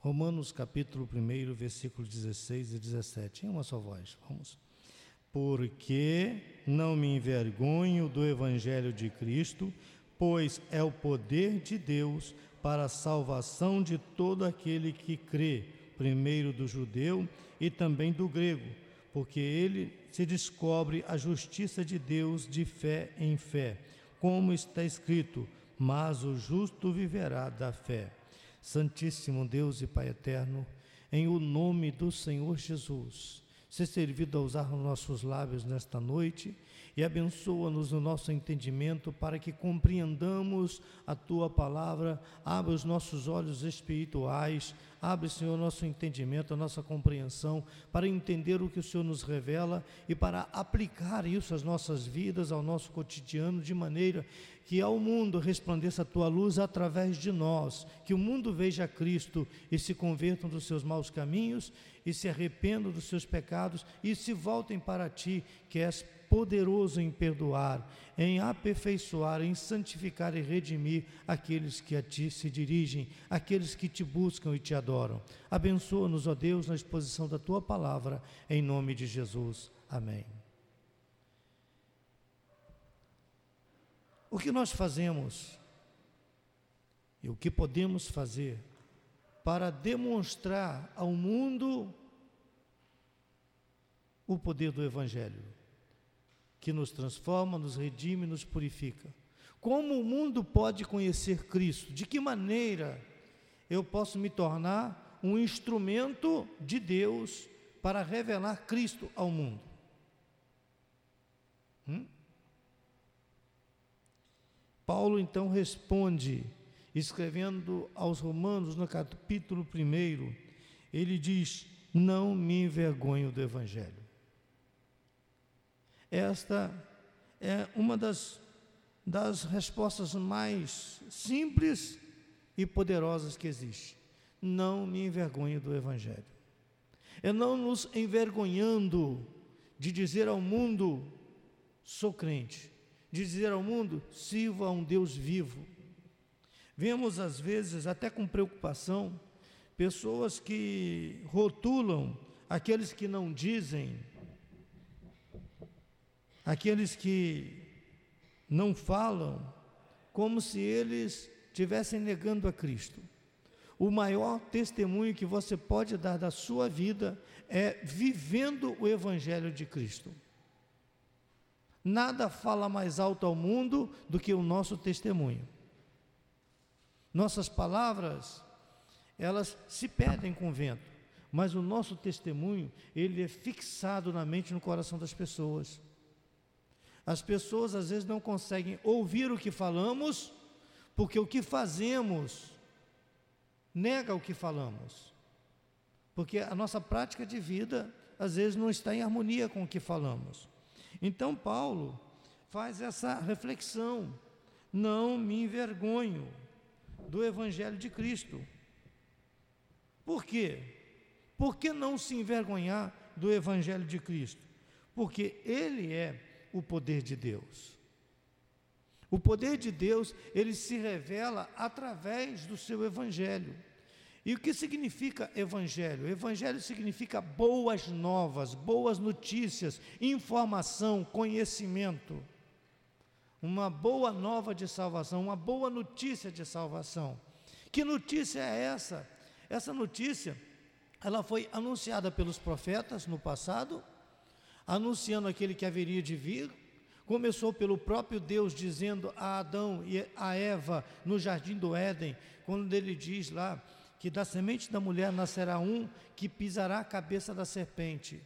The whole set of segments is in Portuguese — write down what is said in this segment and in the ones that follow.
Romanos capítulo 1, versículo 16 e 17, em uma só voz, vamos. Porque não me envergonho do evangelho de Cristo, pois é o poder de Deus para a salvação de todo aquele que crê, primeiro do judeu e também do grego, porque ele se descobre a justiça de Deus de fé em fé, como está escrito: mas o justo viverá da fé. Santíssimo Deus e Pai eterno, em o nome do Senhor Jesus, ser servido a usar nossos lábios nesta noite e abençoa-nos no nosso entendimento para que compreendamos a tua palavra, abre os nossos olhos espirituais, abre, Senhor, nosso entendimento, a nossa compreensão, para entender o que o Senhor nos revela e para aplicar isso às nossas vidas, ao nosso cotidiano, de maneira que ao mundo resplandeça a tua luz através de nós, que o mundo veja Cristo e se convertam dos seus maus caminhos e se arrependam dos seus pecados e se voltem para ti, que és poderoso em perdoar, em aperfeiçoar, em santificar e redimir aqueles que a ti se dirigem, aqueles que te buscam e te adoram. Abençoa-nos, ó Deus, na exposição da tua palavra, em nome de Jesus. Amém. O que nós fazemos e o que podemos fazer para demonstrar ao mundo o poder do Evangelho, que nos transforma, nos redime, nos purifica. Como o mundo pode conhecer Cristo? De que maneira eu posso me tornar um instrumento de Deus para revelar Cristo ao mundo? Hum? Paulo então responde, escrevendo aos Romanos no capítulo 1, ele diz: Não me envergonho do Evangelho. Esta é uma das, das respostas mais simples e poderosas que existe. Não me envergonho do Evangelho. É não nos envergonhando de dizer ao mundo: sou crente de dizer ao mundo: sirva a um Deus vivo. Vemos às vezes, até com preocupação, pessoas que rotulam aqueles que não dizem, aqueles que não falam, como se eles estivessem negando a Cristo. O maior testemunho que você pode dar da sua vida é vivendo o Evangelho de Cristo. Nada fala mais alto ao mundo do que o nosso testemunho. Nossas palavras, elas se perdem com o vento, mas o nosso testemunho, ele é fixado na mente e no coração das pessoas. As pessoas às vezes não conseguem ouvir o que falamos, porque o que fazemos nega o que falamos. Porque a nossa prática de vida às vezes não está em harmonia com o que falamos. Então, Paulo faz essa reflexão: não me envergonho do Evangelho de Cristo. Por quê? Por que não se envergonhar do Evangelho de Cristo? Porque ele é o poder de Deus. O poder de Deus, ele se revela através do seu Evangelho. E o que significa evangelho? Evangelho significa boas novas, boas notícias, informação, conhecimento. Uma boa nova de salvação, uma boa notícia de salvação. Que notícia é essa? Essa notícia, ela foi anunciada pelos profetas no passado, anunciando aquele que haveria de vir, começou pelo próprio Deus dizendo a Adão e a Eva no jardim do Éden, quando ele diz lá que da semente da mulher nascerá um que pisará a cabeça da serpente.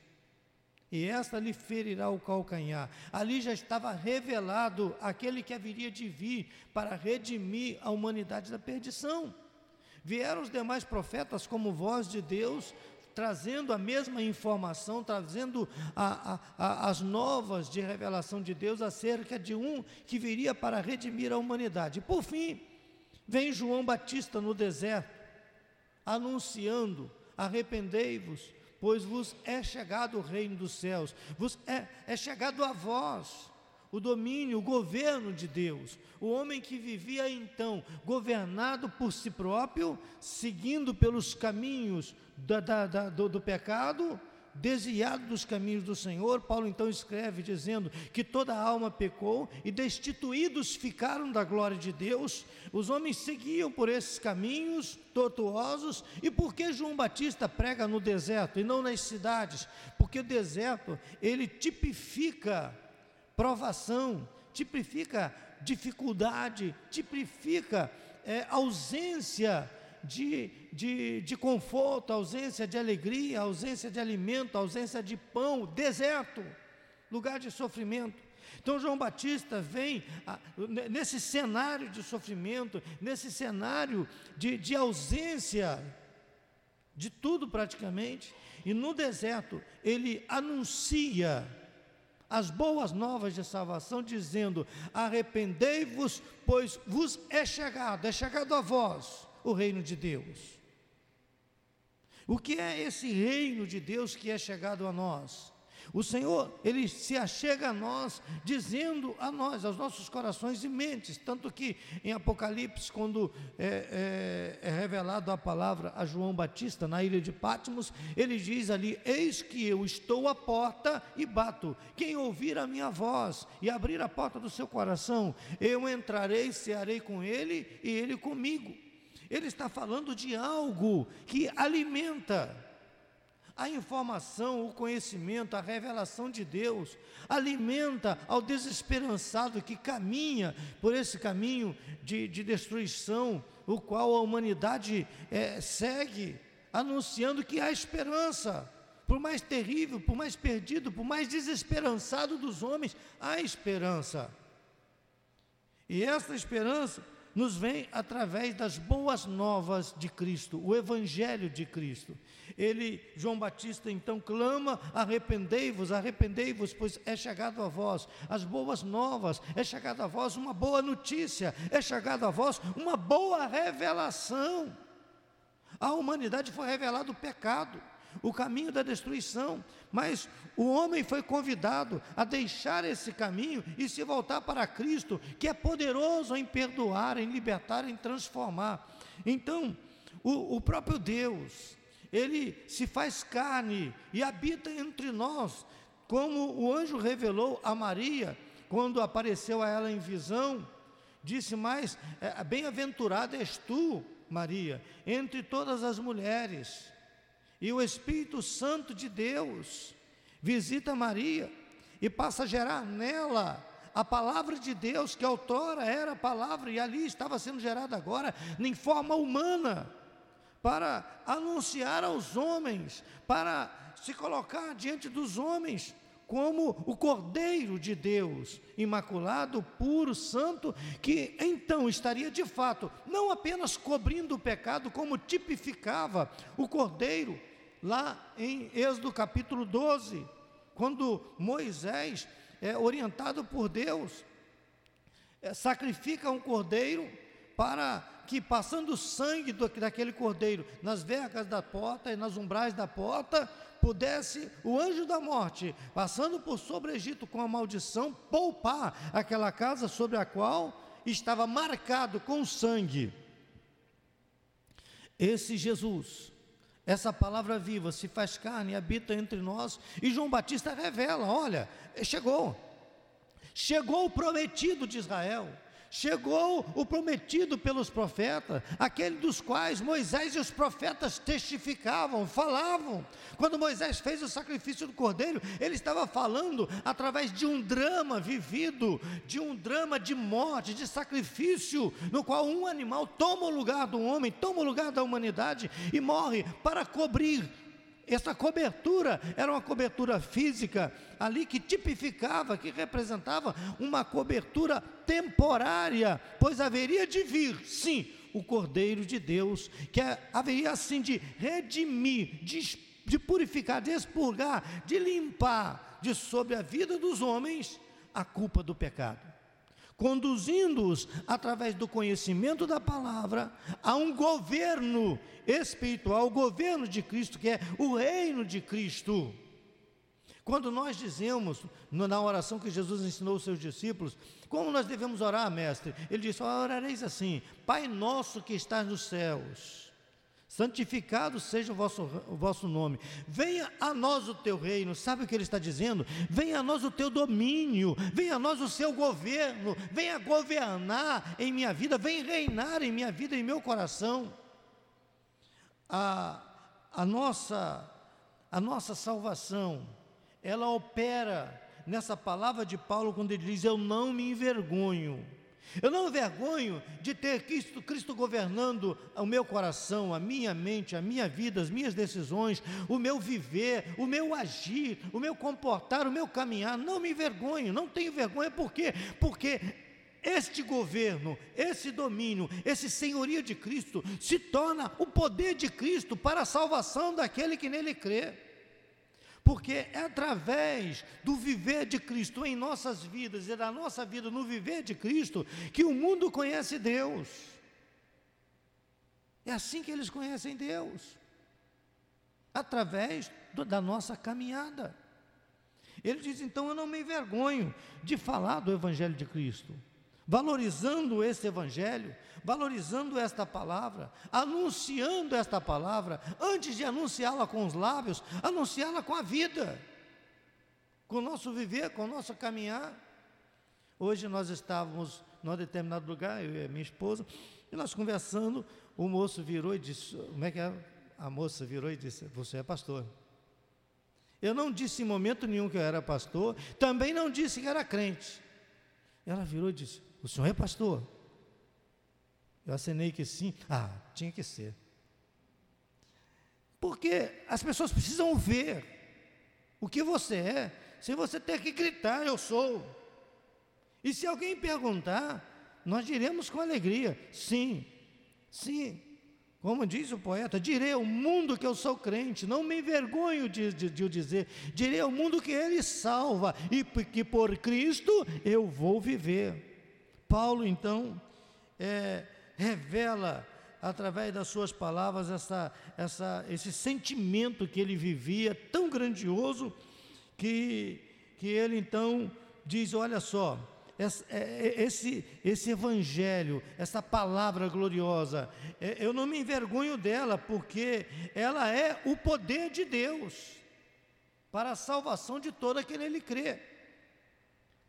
E esta lhe ferirá o calcanhar. Ali já estava revelado aquele que haveria de vir para redimir a humanidade da perdição. Vieram os demais profetas como voz de Deus, trazendo a mesma informação, trazendo a, a, a, as novas de revelação de Deus acerca de um que viria para redimir a humanidade. Por fim, vem João Batista no deserto anunciando: arrependei-vos, pois vos é chegado o reino dos céus, vos é, é chegado a vós o domínio, o governo de Deus. O homem que vivia então governado por si próprio, seguindo pelos caminhos da, da, da, do, do pecado, desviado dos caminhos do Senhor, Paulo então escreve dizendo que toda alma pecou e destituídos ficaram da glória de Deus. Os homens seguiam por esses caminhos tortuosos. E por que João Batista prega no deserto e não nas cidades? Porque o deserto, ele tipifica provação, tipifica dificuldade, tipifica é, ausência de, de, de conforto, ausência de alegria, ausência de alimento, ausência de pão, deserto, lugar de sofrimento. Então João Batista vem a, nesse cenário de sofrimento, nesse cenário de, de ausência de tudo praticamente, e no deserto ele anuncia as boas novas de salvação, dizendo: arrependei-vos, pois vos é chegado, é chegado a vós o reino de Deus. O que é esse reino de Deus que é chegado a nós? O Senhor, Ele se achega a nós, dizendo a nós, aos nossos corações e mentes, tanto que em Apocalipse, quando é, é, é revelado a palavra a João Batista na ilha de Patmos, ele diz ali: Eis que eu estou à porta e bato. Quem ouvir a minha voz e abrir a porta do seu coração, eu entrarei, cearei com ele e ele comigo. Ele está falando de algo que alimenta a informação, o conhecimento, a revelação de Deus, alimenta ao desesperançado que caminha por esse caminho de, de destruição, o qual a humanidade é, segue, anunciando que há esperança. Por mais terrível, por mais perdido, por mais desesperançado dos homens, há esperança. E essa esperança nos vem através das boas novas de Cristo, o evangelho de Cristo. Ele, João Batista, então clama: arrependei-vos, arrependei-vos, pois é chegado a vós as boas novas, é chegado a vós uma boa notícia, é chegado a vós uma boa revelação. A humanidade foi revelado o pecado o caminho da destruição, mas o homem foi convidado a deixar esse caminho e se voltar para Cristo, que é poderoso em perdoar, em libertar, em transformar. Então, o, o próprio Deus, ele se faz carne e habita entre nós, como o anjo revelou a Maria, quando apareceu a ela em visão, disse mais: é, Bem-aventurada és tu, Maria, entre todas as mulheres e o Espírito Santo de Deus visita Maria e passa a gerar nela a palavra de Deus, que outrora era a palavra e ali estava sendo gerada agora em forma humana, para anunciar aos homens, para se colocar diante dos homens como o Cordeiro de Deus, imaculado, puro, santo, que então estaria de fato não apenas cobrindo o pecado, como tipificava o Cordeiro, lá em Êxodo capítulo 12, quando Moisés, é, orientado por Deus, é, sacrifica um cordeiro para que, passando o sangue do, daquele cordeiro nas vergas da porta e nas umbrais da porta, pudesse o anjo da morte, passando por sobre o Egito com a maldição, poupar aquela casa sobre a qual estava marcado com sangue. Esse Jesus, essa palavra viva se faz carne e habita entre nós. E João Batista revela: olha, chegou. Chegou o prometido de Israel. Chegou o prometido pelos profetas, aquele dos quais Moisés e os profetas testificavam, falavam. Quando Moisés fez o sacrifício do cordeiro, ele estava falando através de um drama vivido, de um drama de morte, de sacrifício, no qual um animal toma o lugar do homem, toma o lugar da humanidade e morre para cobrir essa cobertura era uma cobertura física ali que tipificava, que representava uma cobertura temporária, pois haveria de vir, sim, o Cordeiro de Deus, que haveria assim de redimir, de, de purificar, de expurgar, de limpar de sobre a vida dos homens a culpa do pecado conduzindo-os através do conhecimento da palavra a um governo espiritual, o governo de Cristo, que é o reino de Cristo. Quando nós dizemos, na oração que Jesus ensinou aos seus discípulos, como nós devemos orar, mestre? Ele disse: Orareis assim, Pai nosso que estás nos céus, santificado seja o vosso, o vosso nome, venha a nós o teu reino. Sabe o que ele está dizendo? Venha a nós o teu domínio, venha a nós o seu governo, venha governar em minha vida, venha reinar em minha vida, em meu coração. A, a, nossa, a nossa salvação ela opera nessa palavra de Paulo quando ele diz: Eu não me envergonho. Eu não me envergonho de ter Cristo, Cristo governando o meu coração, a minha mente, a minha vida, as minhas decisões, o meu viver, o meu agir, o meu comportar, o meu caminhar. Não me envergonho, não tenho vergonha, por quê? Porque este governo, esse domínio, esse senhorio de Cristo se torna o poder de Cristo para a salvação daquele que nele crê. Porque é através do viver de Cristo em nossas vidas e da nossa vida no viver de Cristo que o mundo conhece Deus. É assim que eles conhecem Deus. Através do, da nossa caminhada. Ele diz: então eu não me envergonho de falar do Evangelho de Cristo valorizando esse Evangelho, valorizando esta palavra, anunciando esta palavra, antes de anunciá-la com os lábios, anunciá-la com a vida, com o nosso viver, com o nosso caminhar. Hoje nós estávamos num determinado lugar, eu e a minha esposa, e nós conversando, o moço virou e disse: Como é que é? A moça virou e disse: Você é pastor. Eu não disse em momento nenhum que eu era pastor, também não disse que era crente. Ela virou e disse: o senhor é pastor? Eu acenei que sim. Ah, tinha que ser. Porque as pessoas precisam ver o que você é, sem você ter que gritar, eu sou. E se alguém perguntar, nós diremos com alegria: sim, sim. Como diz o poeta, direi ao mundo que eu sou crente, não me envergonho de, de, de dizer, direi ao mundo que ele salva e que por Cristo eu vou viver. Paulo, então, é, revela através das suas palavras essa, essa, esse sentimento que ele vivia, tão grandioso, que, que ele então diz: olha só, é, é, esse, esse evangelho, essa palavra gloriosa, é, eu não me envergonho dela, porque ela é o poder de Deus para a salvação de todo aquele que nele crê.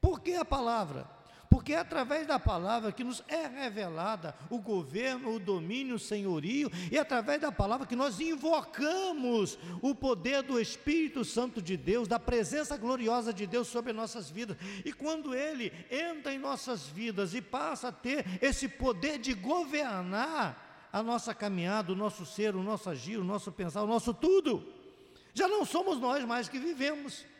Por que a palavra? Porque é através da palavra que nos é revelada o governo, o domínio, o senhorio, e é através da palavra que nós invocamos o poder do Espírito Santo de Deus, da presença gloriosa de Deus sobre nossas vidas. E quando ele entra em nossas vidas e passa a ter esse poder de governar a nossa caminhada, o nosso ser, o nosso agir, o nosso pensar, o nosso tudo, já não somos nós mais que vivemos.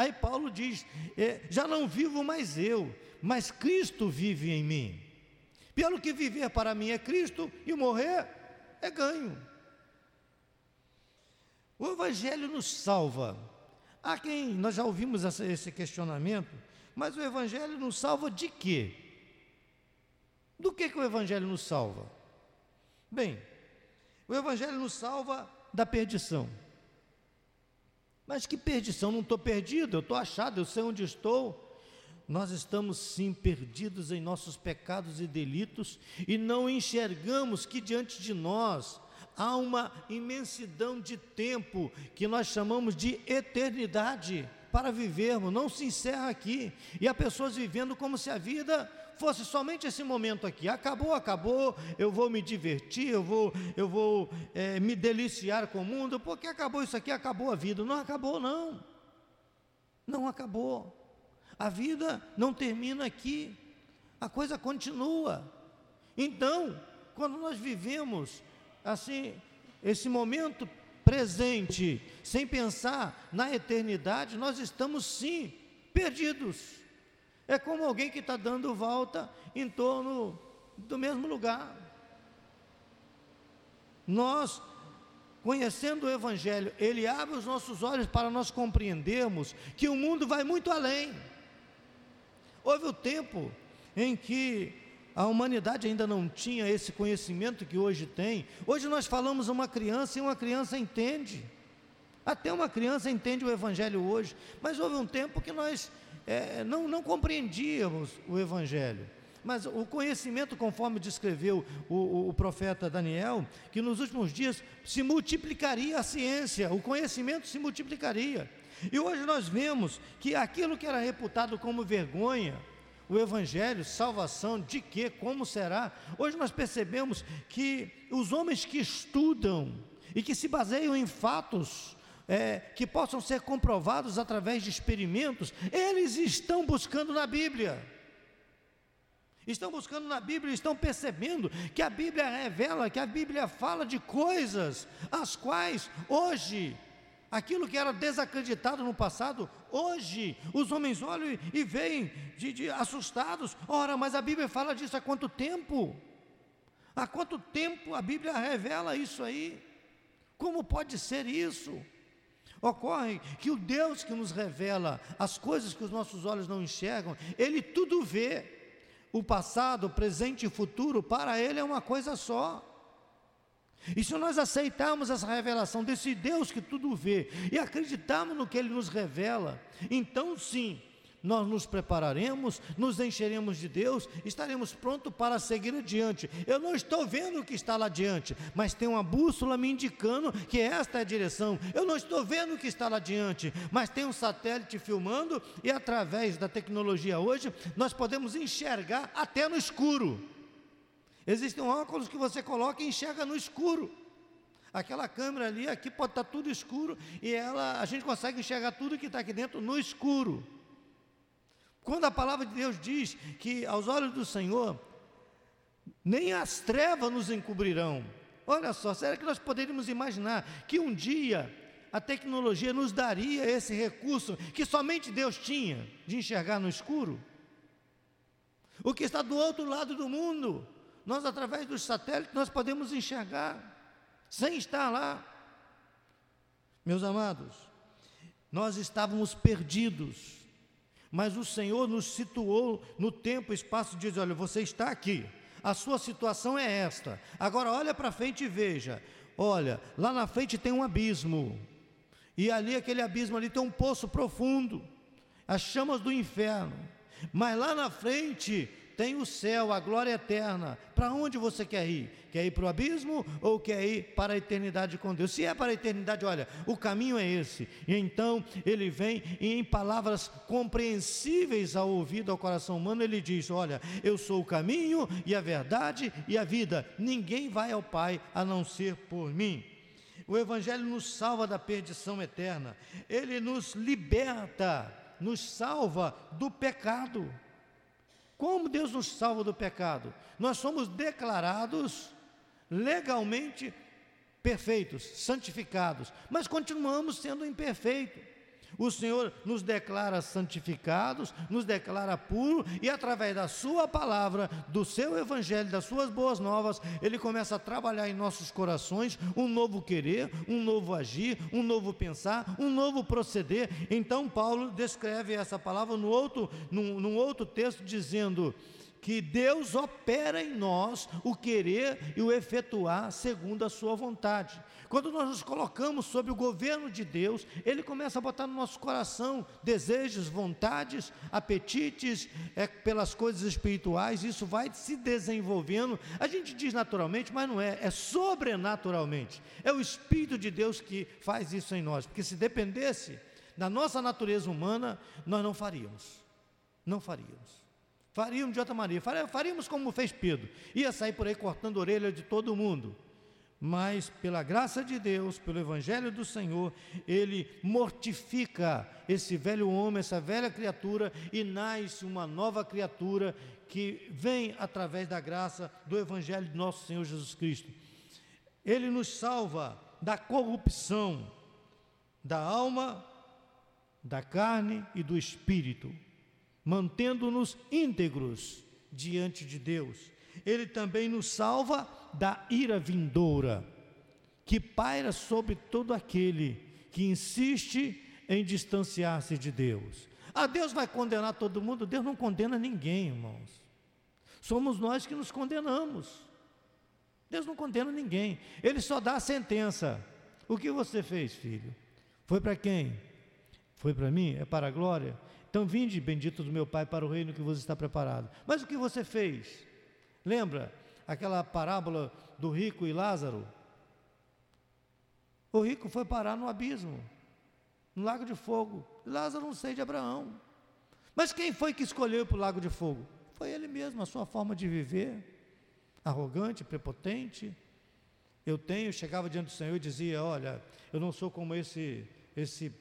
Aí Paulo diz: é, já não vivo mais eu, mas Cristo vive em mim. Pelo que viver para mim é Cristo e morrer é ganho. O Evangelho nos salva. Há quem, nós já ouvimos esse questionamento, mas o Evangelho nos salva de quê? Do que, que o Evangelho nos salva? Bem, o Evangelho nos salva da perdição. Mas que perdição? Não estou perdido, eu estou achado, eu sei onde estou nós estamos sim perdidos em nossos pecados e delitos e não enxergamos que diante de nós há uma imensidão de tempo que nós chamamos de eternidade para vivermos, não se encerra aqui. E há pessoas vivendo como se a vida fosse somente esse momento aqui. Acabou, acabou, eu vou me divertir, eu vou, eu vou é, me deliciar com o mundo, porque acabou isso aqui, acabou a vida. Não acabou, não. Não acabou. A vida não termina aqui, a coisa continua. Então, quando nós vivemos assim, esse momento presente, sem pensar na eternidade, nós estamos sim perdidos. É como alguém que está dando volta em torno do mesmo lugar. Nós, conhecendo o Evangelho, ele abre os nossos olhos para nós compreendermos que o mundo vai muito além. Houve o tempo em que a humanidade ainda não tinha esse conhecimento que hoje tem. Hoje nós falamos uma criança e uma criança entende. Até uma criança entende o Evangelho hoje, mas houve um tempo que nós é, não, não compreendíamos o Evangelho. Mas o conhecimento, conforme descreveu o, o, o, profeta Daniel, que nos últimos dias se multiplicaria a ciência, o conhecimento se multiplicaria. E hoje nós vemos que aquilo que era reputado como vergonha, o Evangelho, salvação, de que, como será? Hoje nós percebemos que os homens que estudam e que se baseiam em fatos é, que possam ser comprovados através de experimentos, eles estão buscando na Bíblia. Estão buscando na Bíblia, estão percebendo que a Bíblia revela, que a Bíblia fala de coisas as quais hoje aquilo que era desacreditado no passado, hoje os homens olham e veem de, de, assustados. Ora, mas a Bíblia fala disso há quanto tempo? Há quanto tempo a Bíblia revela isso aí? Como pode ser isso? Ocorre que o Deus que nos revela as coisas que os nossos olhos não enxergam, Ele tudo vê. O passado, o presente e o futuro, para Ele é uma coisa só. E se nós aceitarmos essa revelação desse Deus que tudo vê e acreditarmos no que Ele nos revela, então sim, nós nos prepararemos, nos encheremos de Deus, estaremos prontos para seguir adiante. Eu não estou vendo o que está lá adiante, mas tem uma bússola me indicando que esta é a direção. Eu não estou vendo o que está lá adiante, mas tem um satélite filmando e através da tecnologia hoje nós podemos enxergar até no escuro. Existem óculos que você coloca e enxerga no escuro. Aquela câmera ali, aqui pode estar tudo escuro e ela, a gente consegue enxergar tudo que está aqui dentro no escuro. Quando a palavra de Deus diz que aos olhos do Senhor nem as trevas nos encobrirão. Olha só, será que nós poderíamos imaginar que um dia a tecnologia nos daria esse recurso que somente Deus tinha de enxergar no escuro? O que está do outro lado do mundo nós através dos satélites nós podemos enxergar sem estar lá. Meus amados, nós estávamos perdidos, mas o Senhor nos situou no tempo, espaço de dizer, olha, você está aqui. A sua situação é esta. Agora olha para frente e veja. Olha, lá na frente tem um abismo. E ali aquele abismo ali tem um poço profundo. As chamas do inferno. Mas lá na frente tem o céu, a glória eterna. Para onde você quer ir? Quer ir para o abismo ou quer ir para a eternidade com Deus? Se é para a eternidade, olha, o caminho é esse. E então ele vem e em palavras compreensíveis ao ouvido, ao coração humano, ele diz: Olha, eu sou o caminho e a verdade e a vida. Ninguém vai ao Pai a não ser por mim. O Evangelho nos salva da perdição eterna, ele nos liberta, nos salva do pecado. Como Deus nos salva do pecado? Nós somos declarados legalmente perfeitos, santificados, mas continuamos sendo imperfeitos. O Senhor nos declara santificados, nos declara puros, e através da Sua palavra, do Seu Evangelho, das Suas boas novas, Ele começa a trabalhar em nossos corações um novo querer, um novo agir, um novo pensar, um novo proceder. Então, Paulo descreve essa palavra no outro, num, num outro texto, dizendo que Deus opera em nós o querer e o efetuar segundo a sua vontade. Quando nós nos colocamos sob o governo de Deus, Ele começa a botar no nosso coração desejos, vontades, apetites é, pelas coisas espirituais, isso vai se desenvolvendo. A gente diz naturalmente, mas não é, é sobrenaturalmente. É o Espírito de Deus que faz isso em nós, porque se dependesse da nossa natureza humana, nós não faríamos. Não faríamos. Faríamos de outra maneira, faríamos como fez Pedro, ia sair por aí cortando a orelha de todo mundo. Mas pela graça de Deus, pelo Evangelho do Senhor, ele mortifica esse velho homem, essa velha criatura, e nasce uma nova criatura que vem através da graça do Evangelho de nosso Senhor Jesus Cristo. Ele nos salva da corrupção da alma, da carne e do espírito mantendo-nos íntegros diante de Deus. Ele também nos salva da ira vindoura, que paira sobre todo aquele que insiste em distanciar-se de Deus. Ah, Deus vai condenar todo mundo? Deus não condena ninguém, irmãos. Somos nós que nos condenamos. Deus não condena ninguém. Ele só dá a sentença. O que você fez, filho? Foi para quem? Foi para mim? É para a glória? Então, vinde, bendito do meu Pai, para o reino que vos está preparado. Mas o que você fez? Lembra aquela parábola do rico e Lázaro? O rico foi parar no abismo, no lago de fogo. Lázaro não sei de Abraão. Mas quem foi que escolheu para o lago de fogo? Foi ele mesmo, a sua forma de viver, arrogante, prepotente. Eu tenho, chegava diante do Senhor e dizia: Olha, eu não sou como esse, esse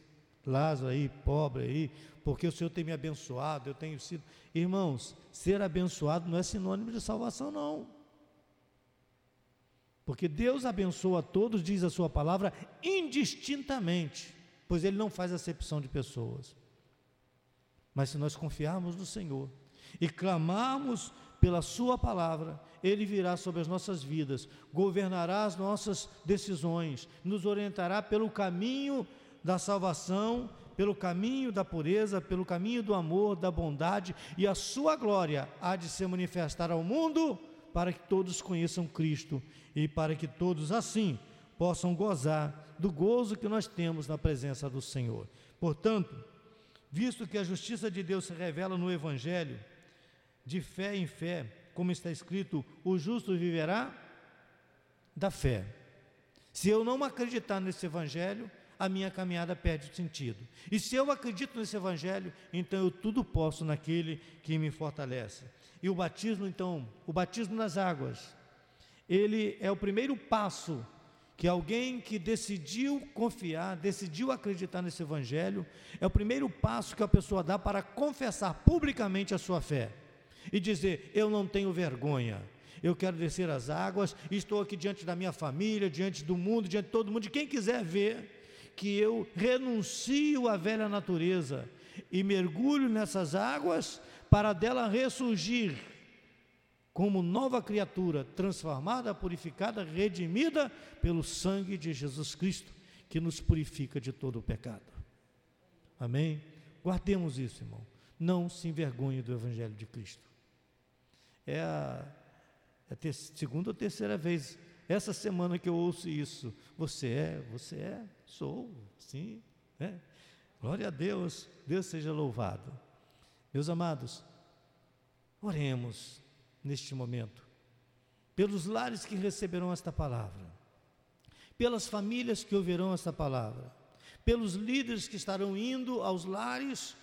Lázaro aí, pobre aí, porque o Senhor tem me abençoado, eu tenho sido. Irmãos, ser abençoado não é sinônimo de salvação, não. Porque Deus abençoa a todos, diz a sua palavra, indistintamente, pois Ele não faz acepção de pessoas. Mas se nós confiarmos no Senhor e clamarmos pela Sua palavra, Ele virá sobre as nossas vidas, governará as nossas decisões, nos orientará pelo caminho da salvação, pelo caminho da pureza, pelo caminho do amor, da bondade, e a sua glória há de se manifestar ao mundo para que todos conheçam Cristo e para que todos assim possam gozar do gozo que nós temos na presença do Senhor. Portanto, visto que a justiça de Deus se revela no Evangelho, de fé em fé, como está escrito, o justo viverá da fé. Se eu não acreditar nesse Evangelho, a minha caminhada perde sentido. E se eu acredito nesse Evangelho, então eu tudo posso naquele que me fortalece. E o batismo, então, o batismo nas águas, ele é o primeiro passo que alguém que decidiu confiar, decidiu acreditar nesse Evangelho, é o primeiro passo que a pessoa dá para confessar publicamente a sua fé e dizer: Eu não tenho vergonha, eu quero descer as águas, estou aqui diante da minha família, diante do mundo, diante de todo mundo, de quem quiser ver que eu renuncio à velha natureza e mergulho nessas águas para dela ressurgir como nova criatura, transformada, purificada, redimida pelo sangue de Jesus Cristo, que nos purifica de todo o pecado. Amém? Guardemos isso, irmão. Não se envergonhe do Evangelho de Cristo. É a, é a segunda ou terceira vez essa semana que eu ouço isso, você é, você é, sou, sim, é. Glória a Deus, Deus seja louvado. Meus amados, oremos neste momento, pelos lares que receberão esta palavra, pelas famílias que ouvirão esta palavra, pelos líderes que estarão indo aos lares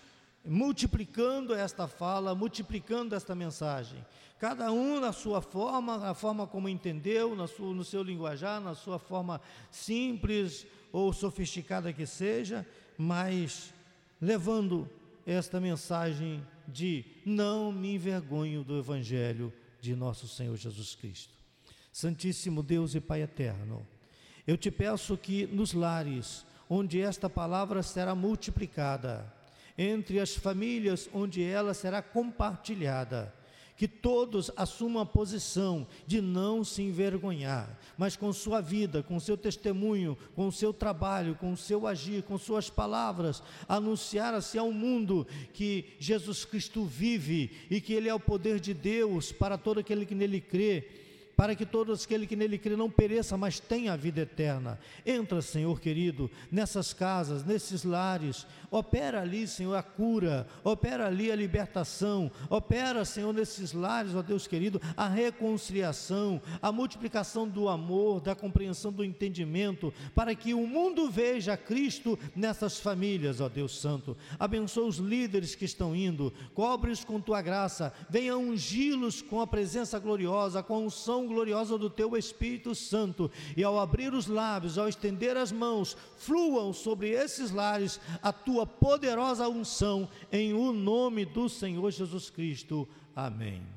multiplicando esta fala, multiplicando esta mensagem. Cada um na sua forma, na forma como entendeu, no seu linguajar, na sua forma simples ou sofisticada que seja, mas levando esta mensagem de não me envergonho do Evangelho de nosso Senhor Jesus Cristo. Santíssimo Deus e Pai eterno, eu te peço que nos lares onde esta palavra será multiplicada, entre as famílias onde ela será compartilhada. Que todos assumam a posição de não se envergonhar, mas com sua vida, com seu testemunho, com seu trabalho, com seu agir, com suas palavras, anunciar assim ao mundo que Jesus Cristo vive e que Ele é o poder de Deus para todo aquele que nele crê para que todo aquele que nele crê não pereça, mas tenha a vida eterna. Entra, Senhor querido, nessas casas, nesses lares, opera ali, Senhor, a cura, opera ali a libertação, opera, Senhor, nesses lares, ó Deus querido, a reconciliação, a multiplicação do amor, da compreensão do entendimento, para que o mundo veja Cristo nessas famílias, ó Deus Santo. Abençoa os líderes que estão indo, cobre-os com tua graça, venha ungí-los com a presença gloriosa, com a unção gloriosa do teu Espírito Santo, e ao abrir os lábios, ao estender as mãos, fluam sobre esses lares a tua poderosa unção, em o nome do Senhor Jesus Cristo. Amém.